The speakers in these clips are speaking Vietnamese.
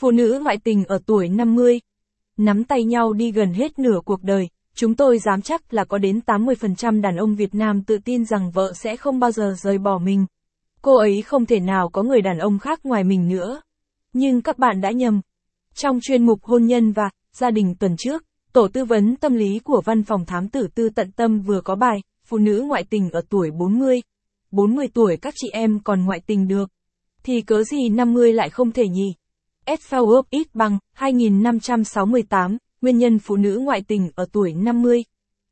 Phụ nữ ngoại tình ở tuổi 50. Nắm tay nhau đi gần hết nửa cuộc đời, chúng tôi dám chắc là có đến 80% đàn ông Việt Nam tự tin rằng vợ sẽ không bao giờ rời bỏ mình. Cô ấy không thể nào có người đàn ông khác ngoài mình nữa. Nhưng các bạn đã nhầm. Trong chuyên mục hôn nhân và gia đình tuần trước, tổ tư vấn tâm lý của văn phòng thám tử tư tận tâm vừa có bài, phụ nữ ngoại tình ở tuổi 40. 40 tuổi các chị em còn ngoại tình được. Thì cớ gì 50 lại không thể nhỉ? SVOP ít bằng 2568, nguyên nhân phụ nữ ngoại tình ở tuổi 50.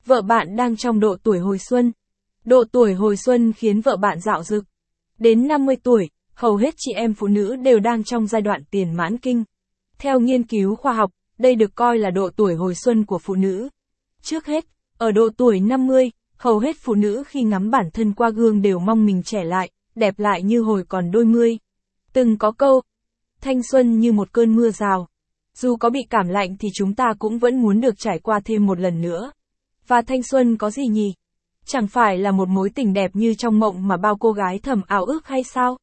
Vợ bạn đang trong độ tuổi hồi xuân. Độ tuổi hồi xuân khiến vợ bạn dạo dực. Đến 50 tuổi, hầu hết chị em phụ nữ đều đang trong giai đoạn tiền mãn kinh. Theo nghiên cứu khoa học, đây được coi là độ tuổi hồi xuân của phụ nữ. Trước hết, ở độ tuổi 50, hầu hết phụ nữ khi ngắm bản thân qua gương đều mong mình trẻ lại, đẹp lại như hồi còn đôi mươi. Từng có câu, thanh xuân như một cơn mưa rào. Dù có bị cảm lạnh thì chúng ta cũng vẫn muốn được trải qua thêm một lần nữa. Và thanh xuân có gì nhỉ? Chẳng phải là một mối tình đẹp như trong mộng mà bao cô gái thầm ảo ước hay sao?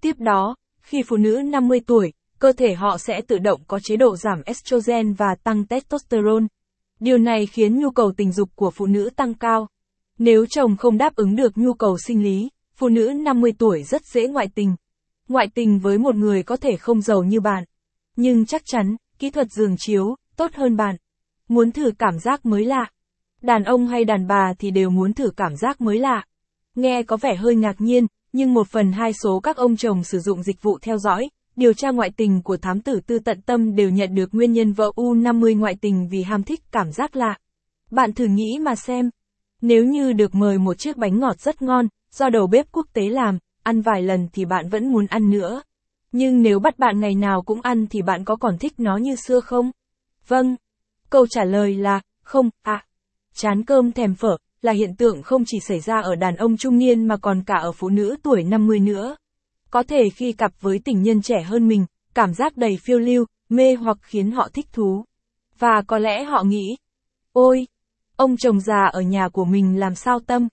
Tiếp đó, khi phụ nữ 50 tuổi, cơ thể họ sẽ tự động có chế độ giảm estrogen và tăng testosterone. Điều này khiến nhu cầu tình dục của phụ nữ tăng cao. Nếu chồng không đáp ứng được nhu cầu sinh lý, phụ nữ 50 tuổi rất dễ ngoại tình. Ngoại tình với một người có thể không giàu như bạn. Nhưng chắc chắn, kỹ thuật giường chiếu, tốt hơn bạn. Muốn thử cảm giác mới lạ. Đàn ông hay đàn bà thì đều muốn thử cảm giác mới lạ. Nghe có vẻ hơi ngạc nhiên, nhưng một phần hai số các ông chồng sử dụng dịch vụ theo dõi, điều tra ngoại tình của thám tử tư tận tâm đều nhận được nguyên nhân vợ U50 ngoại tình vì ham thích cảm giác lạ. Bạn thử nghĩ mà xem. Nếu như được mời một chiếc bánh ngọt rất ngon, do đầu bếp quốc tế làm, ăn vài lần thì bạn vẫn muốn ăn nữa. Nhưng nếu bắt bạn ngày nào cũng ăn thì bạn có còn thích nó như xưa không? Vâng. Câu trả lời là, không, à. Chán cơm thèm phở, là hiện tượng không chỉ xảy ra ở đàn ông trung niên mà còn cả ở phụ nữ tuổi 50 nữa. Có thể khi cặp với tình nhân trẻ hơn mình, cảm giác đầy phiêu lưu, mê hoặc khiến họ thích thú. Và có lẽ họ nghĩ, ôi, ông chồng già ở nhà của mình làm sao tâm,